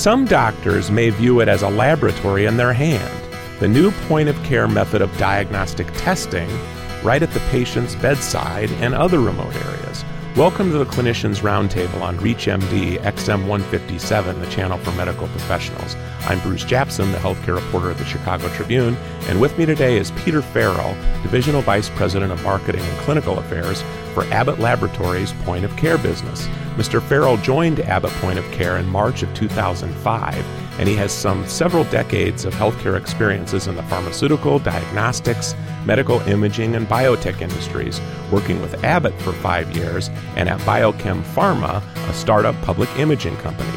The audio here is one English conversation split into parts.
Some doctors may view it as a laboratory in their hand, the new point of care method of diagnostic testing right at the patient's bedside and other remote areas. Welcome to the Clinicians Roundtable on ReachMD XM157, the channel for medical professionals. I'm Bruce Japsen, the healthcare reporter at the Chicago Tribune, and with me today is Peter Farrell, Divisional Vice President of Marketing and Clinical Affairs for Abbott Laboratories Point of Care business. Mr. Farrell joined Abbott Point of Care in March of 2005, and he has some several decades of healthcare experiences in the pharmaceutical, diagnostics, medical imaging, and biotech industries, working with Abbott for five years and at Biochem Pharma, a startup public imaging company.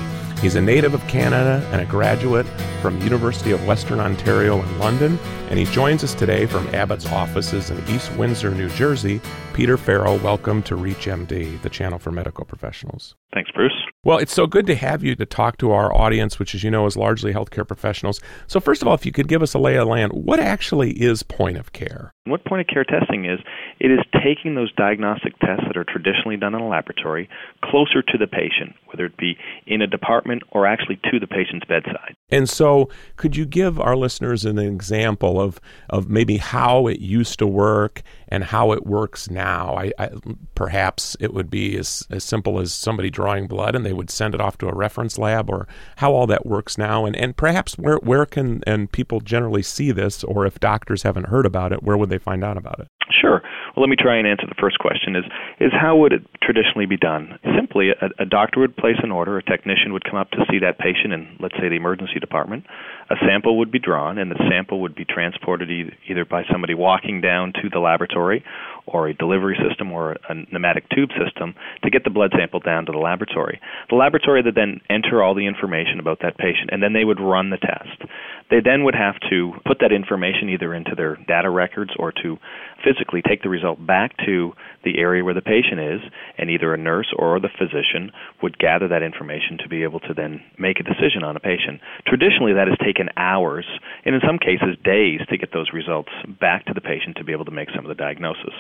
He's a native of Canada and a graduate from University of Western Ontario in London, and he joins us today from Abbott's offices in East Windsor, New Jersey. Peter Farrell, welcome to ReachMD, the channel for medical professionals. Thanks, Bruce. Well, it's so good to have you to talk to our audience, which, as you know, is largely healthcare professionals. So, first of all, if you could give us a lay of land, what actually is point of care? What point of care testing is, it is taking those diagnostic tests that are traditionally done in a laboratory closer to the patient, whether it be in a department or actually to the patient's bedside. And so, could you give our listeners an example of, of maybe how it used to work and how it works now? I, I, perhaps it would be as, as simple as somebody drawing blood and they would send it off to a reference lab, or how all that works now, and, and perhaps where, where can and people generally see this, or if doctors haven't heard about it, where would they find out about it? Sure. Well, let me try and answer the first question. Is is how would it traditionally be done? Simply, a, a doctor would place an order. A technician would come up to see that patient in, let's say, the emergency department. A sample would be drawn, and the sample would be transported either by somebody walking down to the laboratory, or a delivery system, or a pneumatic tube system to get the blood sample down to the laboratory. The laboratory would then enter all the information about that patient, and then they would run the test. They then would have to put that information either into their data records or to physically take the result back to the area where the patient is, and either a nurse or the physician would gather that information to be able to then make a decision on a patient. Traditionally, that has taken hours, and in some cases, days to get those results back to the patient to be able to make some of the diagnosis.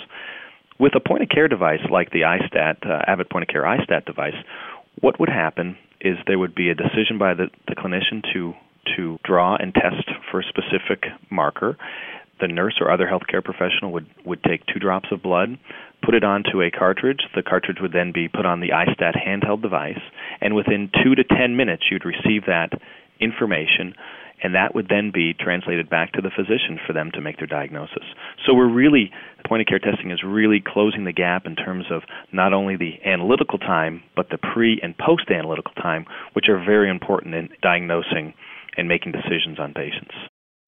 With a point of care device like the iStat, uh, Abbott point of care iStat device, what would happen is there would be a decision by the, the clinician to to draw and test for a specific marker the nurse or other healthcare professional would, would take two drops of blood, put it onto a cartridge. The cartridge would then be put on the iStat handheld device, and within two to ten minutes, you'd receive that information, and that would then be translated back to the physician for them to make their diagnosis. So we're really, point of care testing is really closing the gap in terms of not only the analytical time, but the pre and post analytical time, which are very important in diagnosing and making decisions on patients.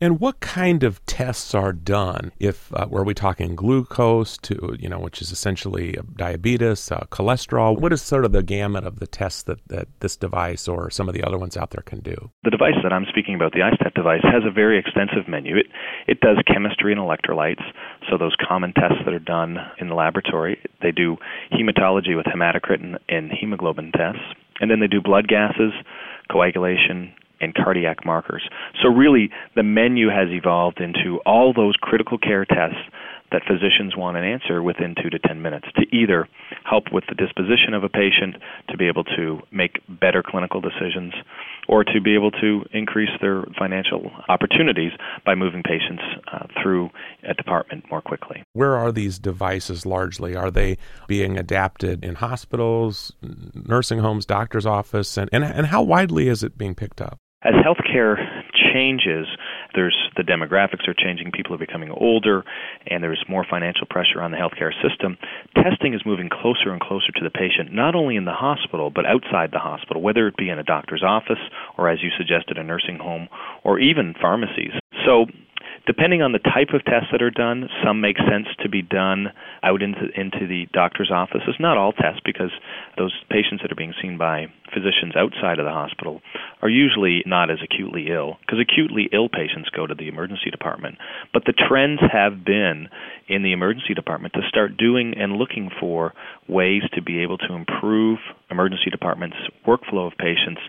And what kind of tests are done? If uh, were we talking glucose to you know, which is essentially diabetes, uh, cholesterol? What is sort of the gamut of the tests that, that this device or some of the other ones out there can do? The device that I'm speaking about, the iStat device, has a very extensive menu. It it does chemistry and electrolytes, so those common tests that are done in the laboratory. They do hematology with hematocrit and, and hemoglobin tests, and then they do blood gases, coagulation, and cardiac markers. So, really, the menu has evolved into all those critical care tests that physicians want an answer within two to ten minutes to either help with the disposition of a patient, to be able to make better clinical decisions, or to be able to increase their financial opportunities by moving patients uh, through a department more quickly. Where are these devices largely? Are they being adapted in hospitals, nursing homes, doctor's office, and, and, and how widely is it being picked up? As healthcare changes, there's the demographics are changing, people are becoming older, and there's more financial pressure on the healthcare system. Testing is moving closer and closer to the patient, not only in the hospital, but outside the hospital, whether it be in a doctor's office or, as you suggested, a nursing home or even pharmacies. So Depending on the type of tests that are done, some make sense to be done out into into the doctor's offices. Not all tests, because those patients that are being seen by physicians outside of the hospital are usually not as acutely ill, because acutely ill patients go to the emergency department. But the trends have been in the emergency department to start doing and looking for ways to be able to improve emergency departments' workflow of patients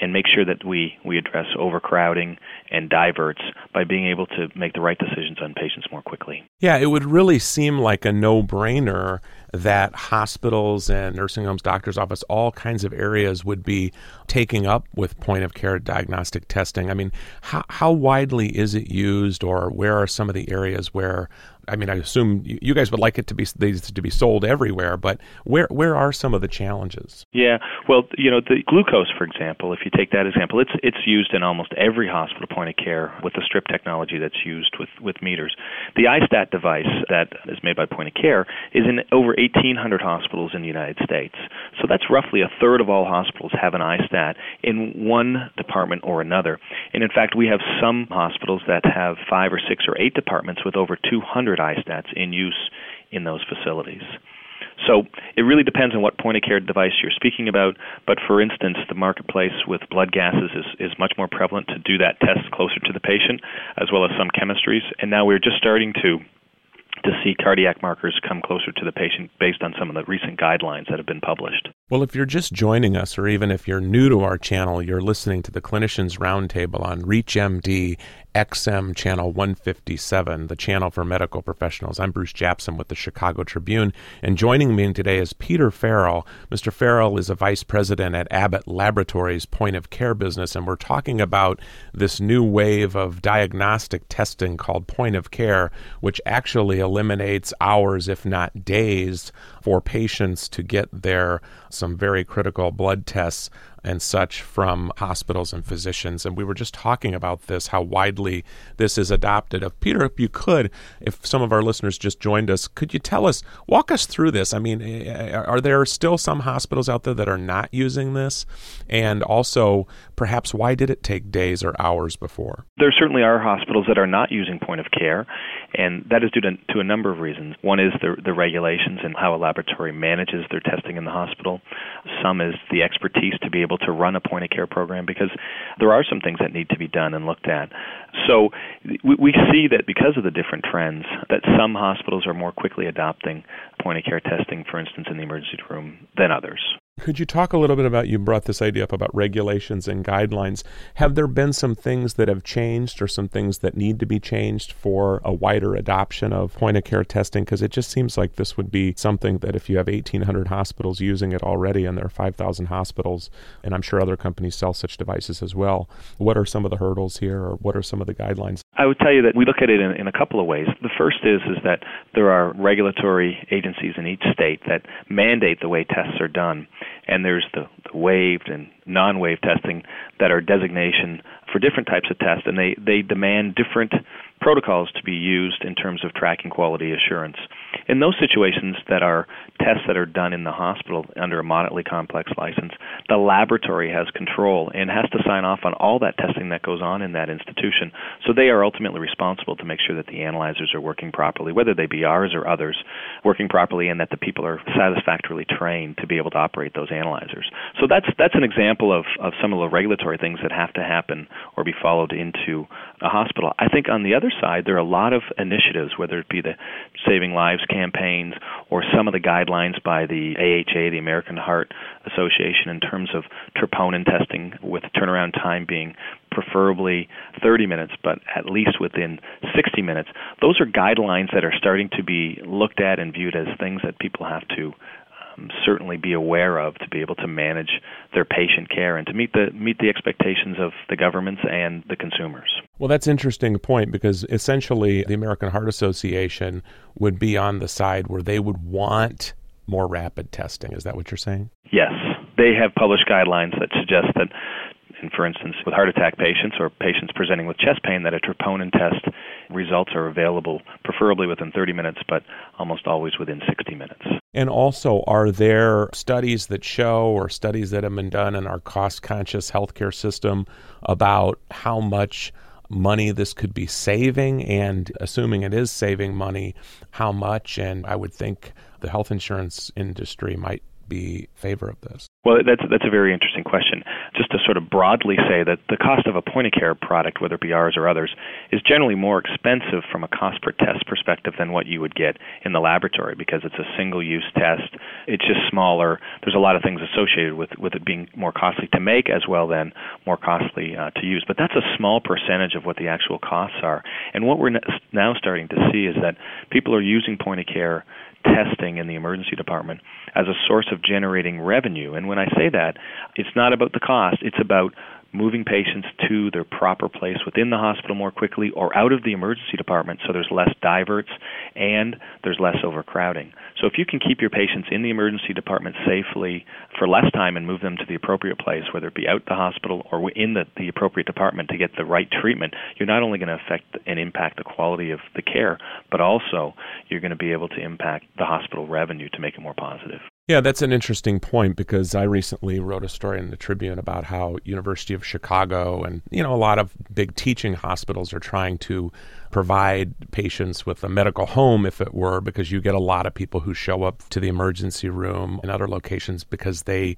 and make sure that we, we address overcrowding and diverts by being able to make the right decisions on patients more quickly. Yeah, it would really seem like a no brainer that hospitals and nursing homes, doctors' office, all kinds of areas would be taking up with point of care diagnostic testing. I mean, how, how widely is it used, or where are some of the areas where I mean, I assume you guys would like it to be to be sold everywhere, but where where are some of the challenges? Yeah, well, you know, the glucose, for example, if you take that example, it's it's used in almost every hospital point of care with the strip technology that's used with with meters. The iStat device that is made by Point of Care is in over 1,800 hospitals in the United States. So that's roughly a third of all hospitals have an iStat in one department or another. And in fact, we have some hospitals that have five or six or eight departments with over 200 iStats in use in those facilities. So it really depends on what point of care device you're speaking about. But for instance, the marketplace with blood gases is, is much more prevalent to do that test closer to the patient, as well as some chemistries. And now we're just starting to to see cardiac markers come closer to the patient based on some of the recent guidelines that have been published. Well, if you're just joining us, or even if you're new to our channel, you're listening to the Clinicians Roundtable on ReachMD XM Channel 157, the channel for medical professionals. I'm Bruce Japsen with the Chicago Tribune, and joining me today is Peter Farrell. Mr. Farrell is a vice president at Abbott Laboratories point of care business, and we're talking about this new wave of diagnostic testing called point of care, which actually eliminates hours, if not days, for patients to get their some very critical blood tests and such from hospitals and physicians. And we were just talking about this, how widely this is adopted. Peter, if you could, if some of our listeners just joined us, could you tell us, walk us through this? I mean, eh, are there still some hospitals out there that are not using this? And also, perhaps, why did it take days or hours before? There certainly are hospitals that are not using point of care, and that is due to, to a number of reasons. One is the, the regulations and how a laboratory manages their testing in the hospital. Some is the expertise to be able to run a point of care program because there are some things that need to be done and looked at. So we, we see that because of the different trends, that some hospitals are more quickly adopting point of care testing, for instance, in the emergency room, than others. Could you talk a little bit about you brought this idea up about regulations and guidelines? Have there been some things that have changed or some things that need to be changed for a wider adoption of point of care testing? Because it just seems like this would be something that if you have 1,800 hospitals using it already and there are 5,000 hospitals, and I'm sure other companies sell such devices as well, what are some of the hurdles here or what are some of the guidelines? I would tell you that we look at it in, in a couple of ways. The first is is that there are regulatory agencies in each state that mandate the way tests are done and there's the, the waived and non-waived testing that are designation for different types of tests, and they, they demand different protocols to be used in terms of tracking quality assurance. In those situations that are tests that are done in the hospital under a moderately complex license, the laboratory has control and has to sign off on all that testing that goes on in that institution. So they are ultimately responsible to make sure that the analyzers are working properly, whether they be ours or others, working properly and that the people are satisfactorily trained to be able to operate those analyzers. So that's that's an example of, of some of the regulatory things that have to happen or be followed into a hospital. I think on the other side there are a lot of initiatives, whether it be the Saving Lives campaigns or some of the guidelines by the AHA, the American Heart Association, in terms of troponin testing, with turnaround time being preferably 30 minutes, but at least within 60 minutes. Those are guidelines that are starting to be looked at and viewed as things that people have to Um, certainly be aware of to be able to manage their patient care and to meet the meet the expectations of the governments and the consumers. Well, that's an interesting point because essentially the American Heart Association would be on the side where they would want more rapid testing. Is that what you're saying? Yes. They have published guidelines that suggest that and for instance, with heart attack patients or patients presenting with chest pain, that a troponin test results are available, preferably within 30 minutes, but almost always within 60 minutes. And also, are there studies that show or studies that have been done in our cost conscious healthcare system about how much money this could be saving? And assuming it is saving money, how much? And I would think the health insurance industry might be favor of this. Well, that's that's a very interesting question. Just to sort of broadly say that the cost of a point of care product, whether it be ours or others, is generally more expensive from a cost per test perspective than what you would get in the laboratory because it's a single-use test. It's just smaller. There's a lot of things associated with with it being more costly to make as well then more costly uh, to use. But that's a small percentage of what the actual costs are. And what we're now starting to see is that people are using point of care testing in the emergency department as a source of generating revenue. And when I say that, it's not about the cost, it's about moving patients to their proper place within the hospital more quickly or out of the emergency department so there's less diverts and there's less overcrowding. So if you can keep your patients in the emergency department safely for less time and move them to the appropriate place, whether it be out the hospital or in the, the appropriate department to get the right treatment, you're not only going to affect and impact the quality of the care, but also you're going to be able to impact the hospital revenue to make it more positive. Yeah, that's an interesting point because I recently wrote a story in the Tribune about how University of Chicago and you know a lot of big teaching hospitals are trying to provide patients with a medical home if it were because you get a lot of people who show up to the emergency room in other locations because they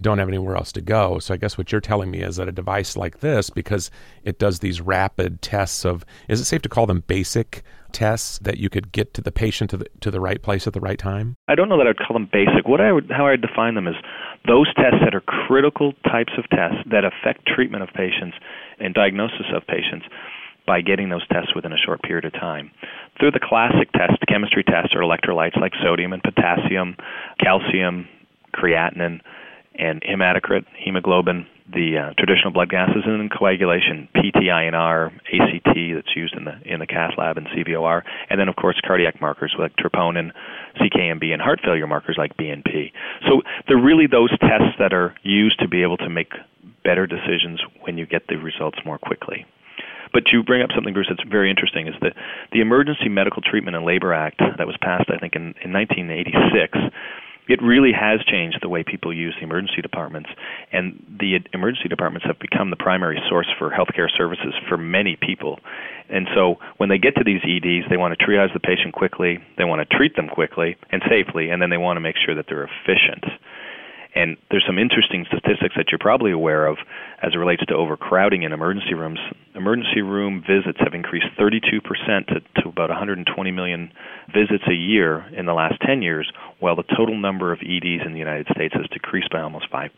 don't have anywhere else to go. So I guess what you're telling me is that a device like this, because it does these rapid tests of, is it safe to call them basic tests that you could get to the patient to the to the right place at the right time? I don't know that I'd call them basic. What I would how I'd define them is those tests that are critical types of tests that affect treatment of patients and diagnosis of patients by getting those tests within a short period of time. Through the classic tests, chemistry tests or electrolytes like sodium and potassium, calcium, creatinine, and hematocrit, hemoglobin, the uh, traditional blood gases, and then coagulation, PTINR, ACT that's used in the in the cath lab, and CVOR, and then of course cardiac markers like troponin, CKMB, and heart failure markers like BNP. So they're really those tests that are used to be able to make better decisions when you get the results more quickly. But you bring up something, Bruce, that's very interesting. Is that the Emergency Medical Treatment and Labor Act that was passed, I think, in, in 1986 it really has changed the way people use the emergency departments, and the emergency departments have become the primary source for healthcare services for many people. And so when they get to these EDs, they want to triage the patient quickly, they want to treat them quickly and safely, and then they want to make sure that they're efficient. And there's some interesting statistics that you're probably aware of as it relates to overcrowding in emergency rooms. Emergency room visits have increased 32% to, to about 120 million visits a year in the last 10 years, while the total number of EDs in the United States has decreased by almost 5%.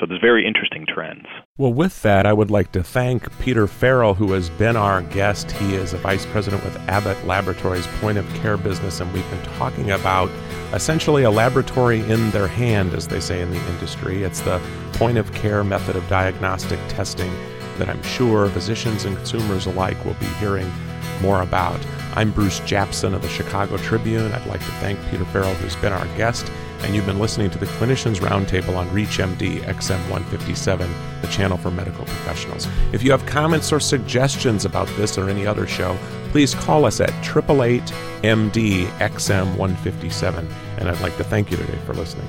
So there's very interesting trends. Well, with that, I would like to thank Peter Farrell, who has been our guest. He is a vice president with Abbott Laboratories point of care business, and we've been talking about essentially a laboratory in their hand, as they say in the industry. It's the point of care method of diagnostic testing that I'm sure physicians and consumers alike will be hearing more about. I'm Bruce Japsen of the Chicago Tribune. I'd like to thank Peter Farrell, who's been our guest, and you've been listening to the Clinicians Roundtable on ReachMD XM157, the channel for medical professionals. If you have comments or suggestions about this or any other show, please call us at 888 MD XM157. And I'd like to thank you today for listening.